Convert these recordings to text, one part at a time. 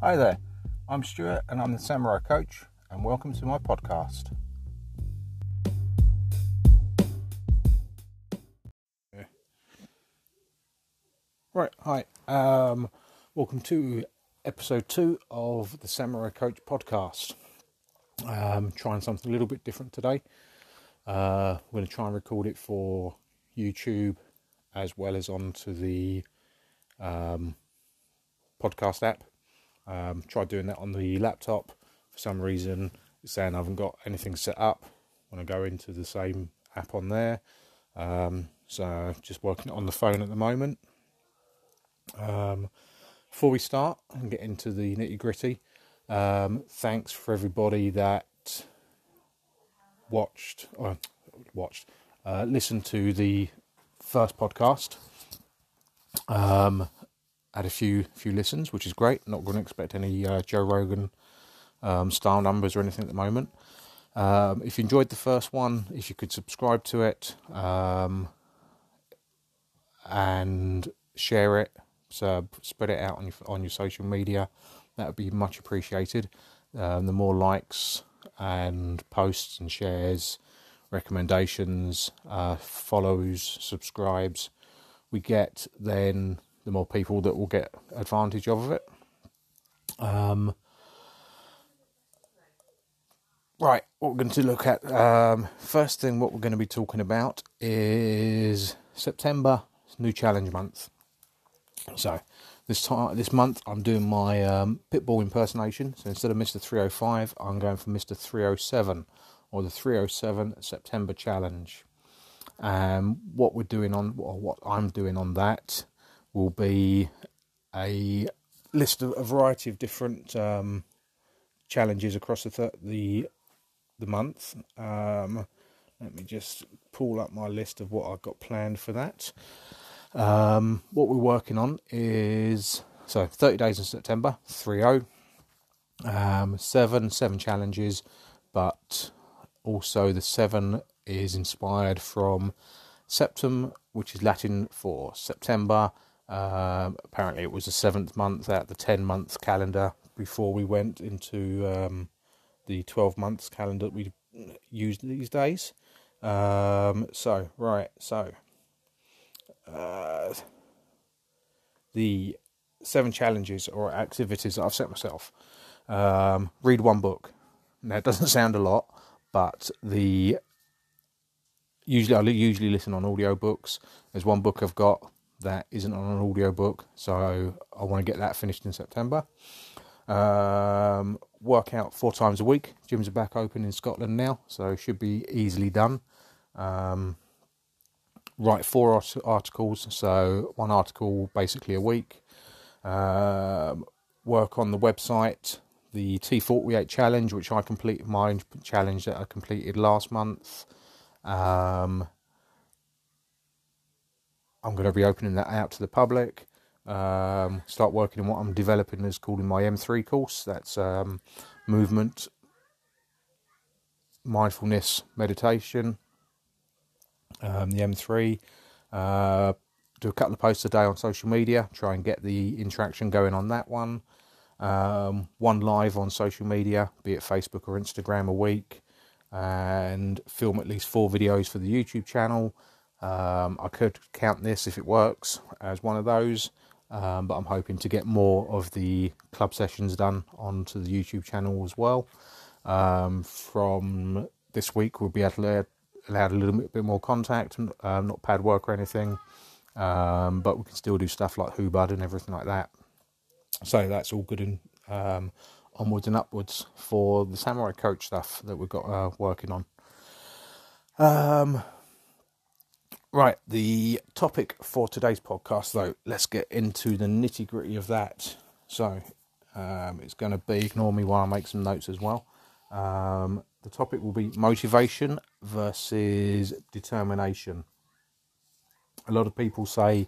Hi there, I'm Stuart and I'm the Samurai Coach, and welcome to my podcast. Right, hi, um, welcome to episode two of the Samurai Coach podcast. Um, trying something a little bit different today. Uh, I'm going to try and record it for YouTube as well as onto the um, podcast app. Um, tried doing that on the laptop. For some reason, it's saying I haven't got anything set up when I go into the same app on there. Um, so just working on the phone at the moment. Um, before we start and get into the nitty gritty, um, thanks for everybody that watched or watched uh, listened to the first podcast. Um, had a few few listens, which is great. Not going to expect any uh, Joe Rogan um, style numbers or anything at the moment. Um, if you enjoyed the first one, if you could subscribe to it um, and share it, so spread it out on your on your social media, that would be much appreciated. Um, the more likes and posts and shares, recommendations, uh, follows, subscribes we get, then the more people that will get advantage of it. Um, right, what we're going to look at um, first thing, what we're going to be talking about is September, new challenge month. So this time, this month, I'm doing my um, Pitbull impersonation. So instead of Mr. 305, I'm going for Mr. 307 or the 307 September challenge. Um, what we're doing on, or what I'm doing on that, will be a list of a variety of different um, challenges across the th- the the month. Um, let me just pull up my list of what I've got planned for that. Um, what we're working on is so 30 days in September, 3 0, um, seven, seven challenges, but also the seven is inspired from Septem, which is Latin for September. Um, apparently, it was the seventh month out the 10 month calendar before we went into um, the 12 months calendar we use these days. Um, so, right, so uh, the seven challenges or activities that I've set myself. Um, read one book. Now, it doesn't sound a lot, but the usually I usually listen on audio books. There's one book I've got that isn't on an audio book, so I want to get that finished in September. Um, work out four times a week. Gyms are back open in Scotland now, so should be easily done. Um, write four articles, so one article basically a week. Um, work on the website, the T48 challenge, which I completed my challenge that I completed last month. Um, I'm going to be opening that out to the public. Um, start working on what I'm developing is called in my M3 course. That's um, movement, mindfulness, meditation. Um, the M3. Uh, do a couple of posts a day on social media. Try and get the interaction going on that one. Um, one live on social media, be it Facebook or Instagram, a week and film at least four videos for the YouTube channel. Um, I could count this if it works as one of those, um, but I'm hoping to get more of the club sessions done onto the YouTube channel as well. Um, from this week, we'll be allowed, allowed a little bit more contact, um, not pad work or anything, um, but we can still do stuff like Hubud and everything like that. So that's all good and um, onwards and upwards for the Samurai Coach stuff that we've got uh, working on. Right, the topic for today's podcast, though, let's get into the nitty gritty of that. So, um, it's going to be, ignore me while I make some notes as well. Um, the topic will be motivation versus determination. A lot of people say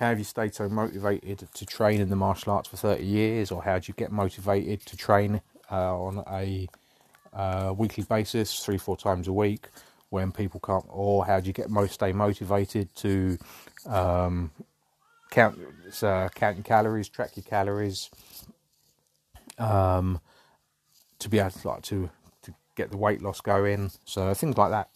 how have you stayed so motivated to train in the martial arts for 30 years, or how do you get motivated to train uh, on a uh, weekly basis, three, four times a week, when people can't, or how do you get most stay motivated to um, count uh, count your calories, track your calories, um, to be able to like to to get the weight loss going. So things like that.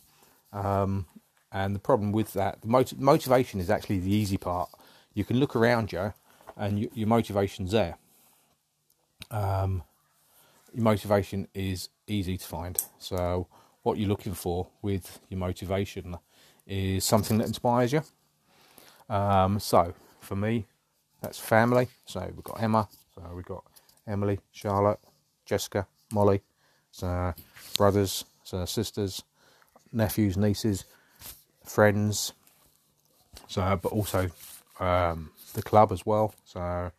Um, and the problem with that, the mot- motivation is actually the easy part. You can look around you, and you, your motivation's there. Um, your motivation is easy to find. So what you're looking for with your motivation is something that inspires you. Um, so for me, that's family. So we've got Emma. So we've got Emily, Charlotte, Jessica, Molly. So brothers, so sisters, nephews, nieces, friends. So, but also um, the club as well. So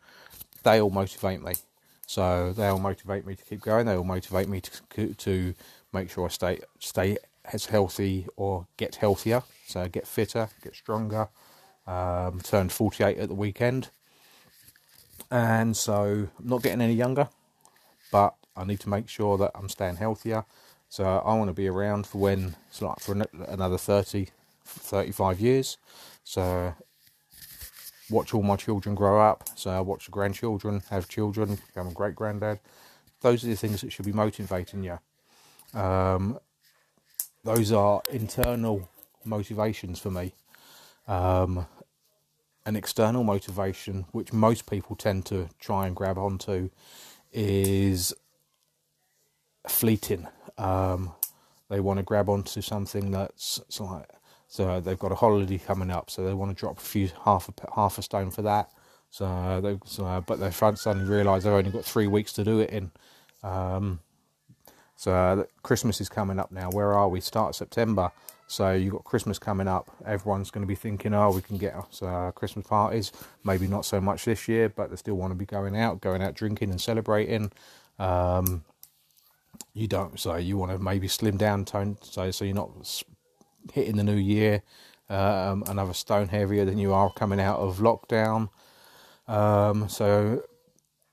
they all motivate me. So they all motivate me to keep going. They all motivate me to to make sure I stay stay as healthy or get healthier. So get fitter, get stronger. Um, turned 48 at the weekend, and so I'm not getting any younger, but I need to make sure that I'm staying healthier. So I want to be around for when it's like for another 30, 35 years. So watch all my children grow up. So I watch the grandchildren have children, become a great granddad. Those are the things that should be motivating you. Um, those are internal motivations for me. Um, an external motivation, which most people tend to try and grab onto, is fleeting. Um, they want to grab onto something that's like so they've got a holiday coming up, so they want to drop a few half a half a stone for that. So they so, but they suddenly realise they've only got three weeks to do it in. Um, so uh, Christmas is coming up now. Where are we? Start September. So you've got Christmas coming up. Everyone's going to be thinking, oh, we can get us uh, Christmas parties. Maybe not so much this year, but they still want to be going out, going out drinking and celebrating. Um, you don't, so you want to maybe slim down, tone, so so you're not hitting the new year um, another stone heavier than you are coming out of lockdown. Um, so,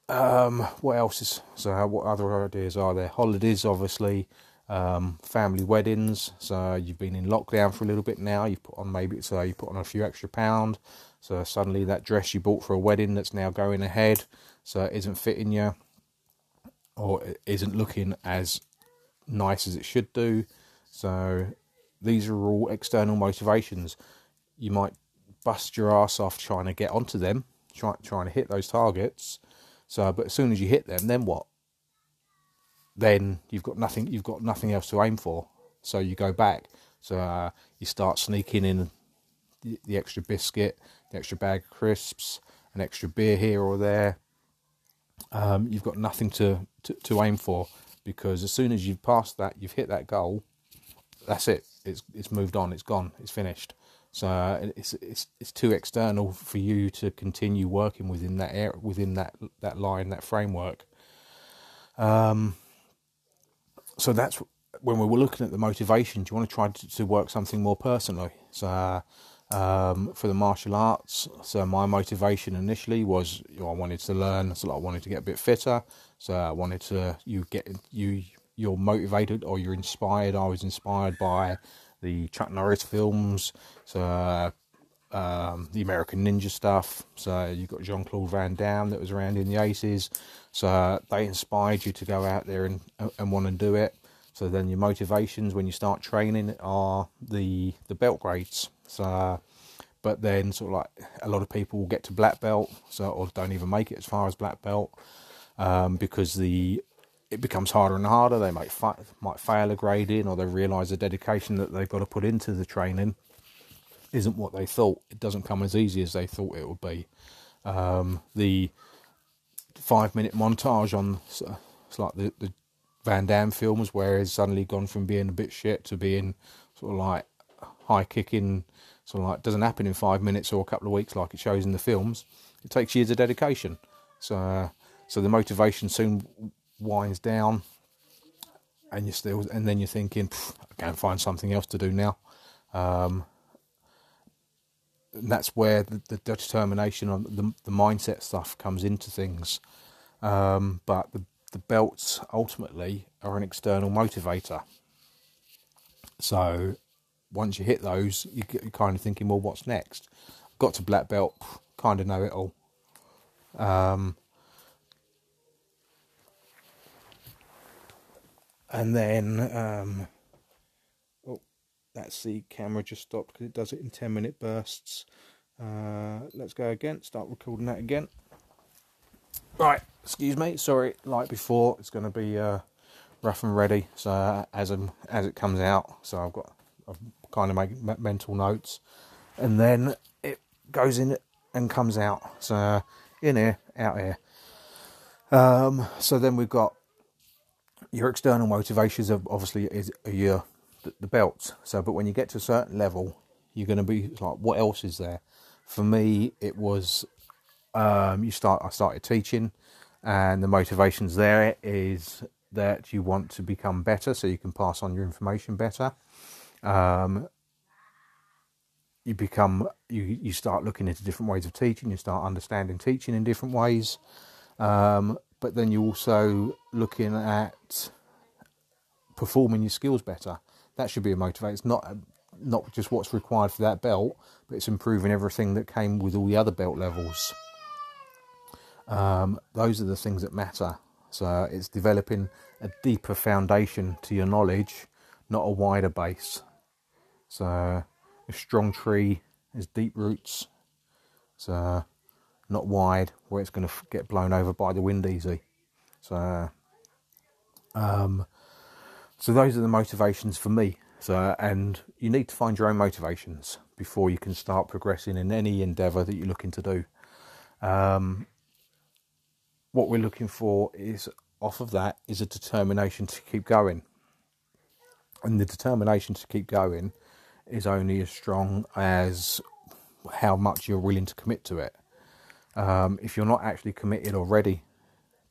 um, what else is so? What other ideas are there? Holidays, obviously, um, family weddings. So you've been in lockdown for a little bit now. You put on maybe so you put on a few extra pound. So suddenly that dress you bought for a wedding that's now going ahead, so it isn't fitting you, or it isn't looking as nice as it should do. So these are all external motivations. You might bust your ass off trying to get onto them, try, trying to hit those targets. So, but as soon as you hit them, then what? Then you've got nothing. You've got nothing else to aim for. So you go back. So uh, you start sneaking in the, the extra biscuit, the extra bag of crisps, an extra beer here or there. Um, you've got nothing to, to, to aim for because as soon as you've passed that, you've hit that goal. That's it it's it's moved on, it's gone, it's finished. So uh, it's it's it's too external for you to continue working within that area, within that that line, that framework. Um, so that's when we were looking at the motivation. Do you want to try to, to work something more personally? So uh, um, for the martial arts, so my motivation initially was you know, I wanted to learn, so I wanted to get a bit fitter. So I wanted to you get you you're motivated or you're inspired. I was inspired by the Chuck Norris films, so uh, um, the American Ninja stuff. So you've got Jean Claude Van Damme that was around in the 80s. So they inspired you to go out there and and want to do it. So then your motivations when you start training are the the belt grades. So, but then sort of like a lot of people get to black belt, so or don't even make it as far as black belt um, because the it becomes harder and harder. They might might fail a grading, or they realise the dedication that they've got to put into the training isn't what they thought. It doesn't come as easy as they thought it would be. Um, the five minute montage on it's like the, the Van Damme films, where he's suddenly gone from being a bit shit to being sort of like high kicking, sort of like doesn't happen in five minutes or a couple of weeks like it shows in the films. It takes years of dedication. So, uh, so the motivation soon winds down, and you're still, and then you're thinking, I can't find something else to do now. Um, and that's where the, the determination on the, the mindset stuff comes into things. Um, but the, the belts ultimately are an external motivator. So once you hit those, you are kind of thinking, well, what's next? Got to black belt, kind of know it all. Um, and then um, oh, that's the camera just stopped because it does it in 10 minute bursts. Uh, let's go again, start recording that again. Right, excuse me, sorry, like before, it's going to be uh, rough and ready. So uh, as um, as it comes out, so I've got I've kind of make mental notes, and then it goes in and comes out. So in here, out here. Um, so then we've got your external motivations. Of obviously is your the, the belts. So, but when you get to a certain level, you're going to be like, what else is there? For me, it was um, you start. I started teaching, and the motivations there is that you want to become better, so you can pass on your information better. Um, you become you you start looking into different ways of teaching. You start understanding teaching in different ways, um, but then you're also looking at performing your skills better. That should be a motivator. It's not not just what's required for that belt, but it's improving everything that came with all the other belt levels. Um, those are the things that matter. So it's developing a deeper foundation to your knowledge, not a wider base. So a strong tree has deep roots. So not wide where it's going to get blown over by the wind easy. So, um, so those are the motivations for me. So, and you need to find your own motivations before you can start progressing in any endeavour that you're looking to do. Um, what we're looking for is off of that is a determination to keep going. And the determination to keep going is only as strong as how much you're willing to commit to it. Um, if you're not actually committed or ready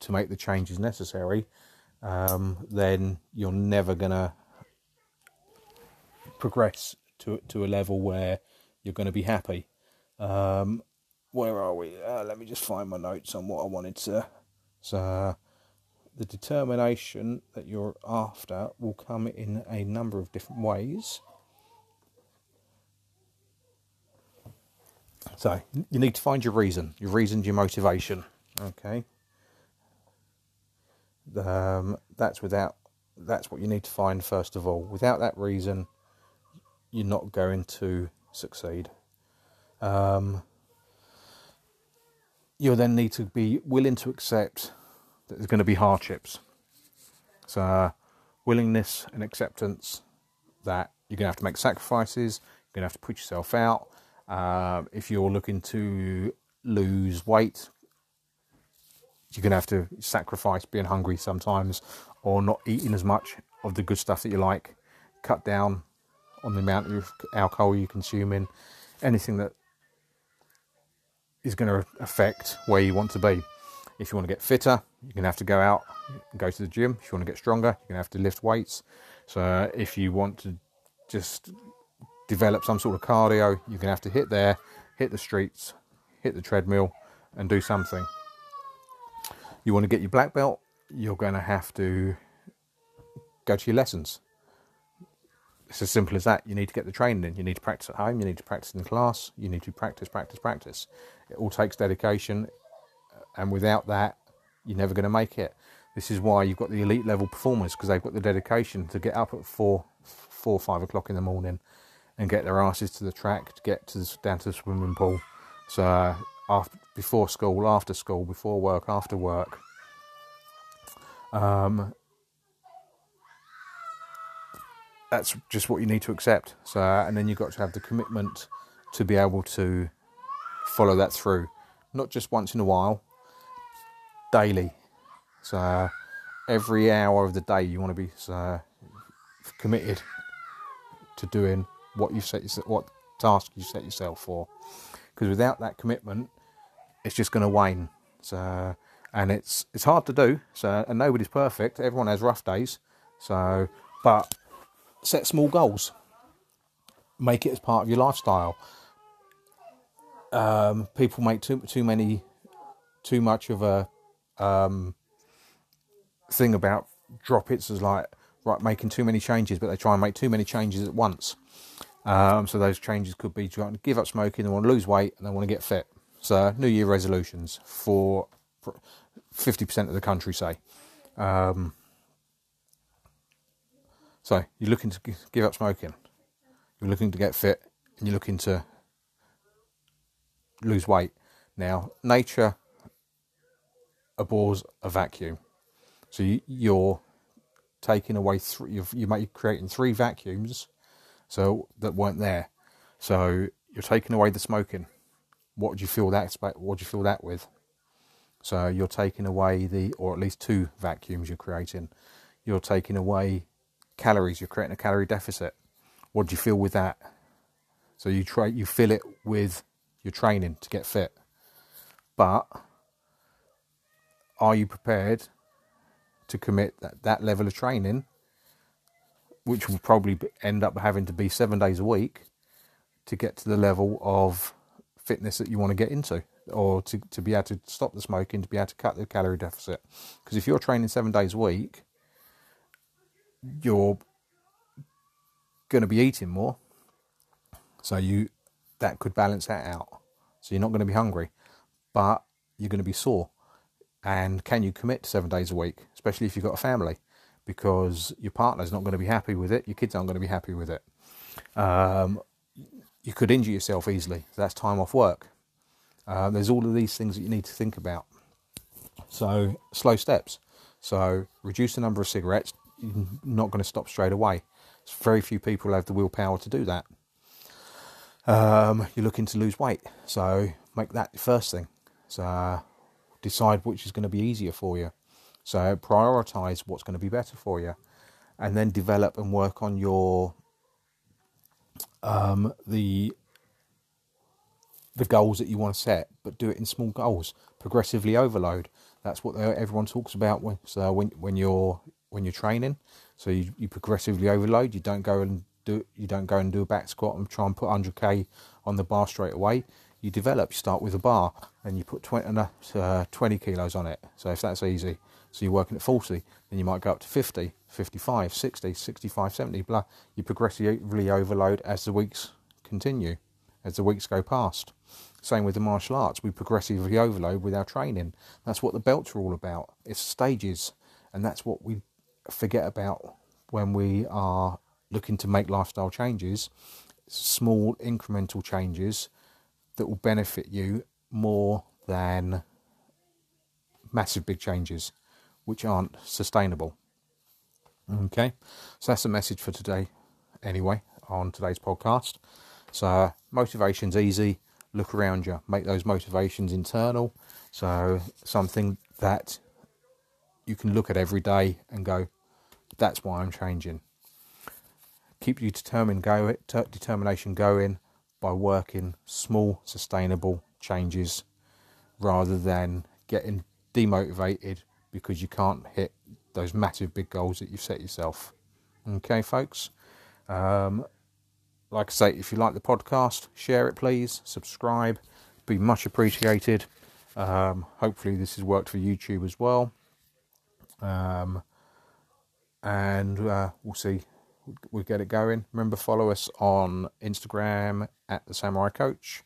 to make the changes necessary, um, then you're never going to progress to to a level where you're going to be happy. Um, where are we? Uh, let me just find my notes on what I wanted to. So, the determination that you're after will come in a number of different ways. So, you need to find your reason. Your reason, your motivation. Okay. Um, that's without. That's what you need to find first of all. Without that reason, you're not going to succeed. Um, you'll then need to be willing to accept that there's going to be hardships. So, willingness and acceptance that you're going to have to make sacrifices, you're going to have to put yourself out. Uh, if you're looking to lose weight, you're going to have to sacrifice being hungry sometimes or not eating as much of the good stuff that you like. Cut down on the amount of alcohol you're consuming, anything that is going to affect where you want to be. If you want to get fitter, you're going to have to go out and go to the gym. If you want to get stronger, you're going to have to lift weights. So if you want to just develop some sort of cardio, you're going to have to hit there, hit the streets, hit the treadmill, and do something. You want to get your black belt, you're going to have to go to your lessons. It's as simple as that. You need to get the training in. You need to practice at home. You need to practice in class. You need to practice, practice, practice. It all takes dedication uh, and without that, you're never going to make it. This is why you've got the elite level performers because they've got the dedication to get up at four, four, five o'clock in the morning and get their asses to the track to get to the, down to the swimming pool. So after, before school, after school, before work, after work. Um, that's just what you need to accept. So, and then you've got to have the commitment to be able to follow that through, not just once in a while, daily. So every hour of the day, you want to be uh, committed to doing what you set what task you set yourself for. Because without that commitment, it's just going to wane. So and it's it's hard to do. So and nobody's perfect. Everyone has rough days. So but set small goals. Make it as part of your lifestyle. Um, people make too too many too much of a um, thing about drop it's as like right making too many changes, but they try and make too many changes at once. Um, so those changes could be to give up smoking, they want to lose weight, and they want to get fit. So New Year resolutions for fifty percent of the country say. Um, So you're looking to give up smoking, you're looking to get fit, and you're looking to lose weight. Now, nature abhors a vacuum, so you, are taking away three. You're, you creating three vacuums, so that weren't there. So you're taking away the smoking. What do you feel that? What do you feel that with? So you're taking away the, or at least two vacuums you're creating. You're taking away calories. You're creating a calorie deficit. What do you feel with that? So you try, you fill it with your training to get fit. But are you prepared to commit that, that level of training, which will probably end up having to be seven days a week to get to the level of fitness that you want to get into? or to, to be able to stop the smoking, to be able to cut the calorie deficit. Because if you're training seven days a week, you're going to be eating more. So you that could balance that out. So you're not going to be hungry, but you're going to be sore. And can you commit to seven days a week, especially if you've got a family? Because your partner's not going to be happy with it, your kids aren't going to be happy with it. Um, you could injure yourself easily. That's time off work. Uh, there's all of these things that you need to think about. So, slow steps. So, reduce the number of cigarettes. You're not going to stop straight away. Very few people have the willpower to do that. Um, you're looking to lose weight, so make that the first thing. So, decide which is going to be easier for you. So, prioritize what's going to be better for you, and then develop and work on your um, the the goals that you want to set, but do it in small goals. Progressively overload. That's what everyone talks about when so when when you're when you're training. So you, you progressively overload. You don't go and do you don't go and do a back squat and try and put 100k on the bar straight away. You develop. You start with a bar and you put 20, uh, 20 kilos on it. So if that's easy, so you're working at 40, then you might go up to 50, 55, 60, 65, 70. Blah. You progressively overload as the weeks continue, as the weeks go past. Same with the martial arts, we progressively overload with our training. That's what the belts are all about. It's stages, and that's what we forget about when we are looking to make lifestyle changes. Small incremental changes that will benefit you more than massive big changes, which aren't sustainable. Okay, so that's the message for today, anyway, on today's podcast. So, motivation's easy look around you, make those motivations internal. So something that you can look at every day and go, that's why I'm changing. Keep your determined go, determination going by working small, sustainable changes rather than getting demotivated because you can't hit those massive big goals that you've set yourself. Okay, folks. Um, like I say, if you like the podcast, share it please, subscribe, be much appreciated. Um, hopefully, this has worked for YouTube as well. Um, and uh, we'll see. We'll get it going. Remember, follow us on Instagram at the Samurai Coach,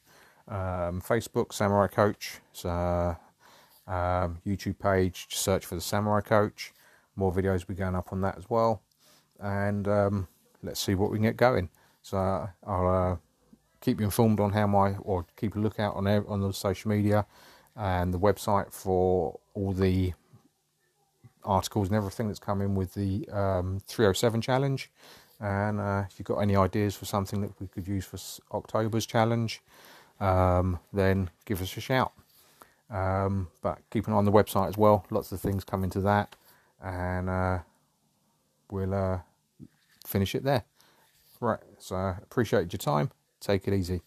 um, Facebook Samurai Coach, so, um, YouTube page. search for the Samurai Coach. More videos will be going up on that as well. And um, let's see what we can get going. So I'll uh, keep you informed on how my or keep a lookout on on the social media and the website for all the articles and everything that's coming with the um, 307 challenge. And uh, if you've got any ideas for something that we could use for October's challenge, um, then give us a shout. Um, but keep an eye on the website as well. Lots of things coming to that, and uh, we'll uh, finish it there. Right, so appreciate your time. Take it easy.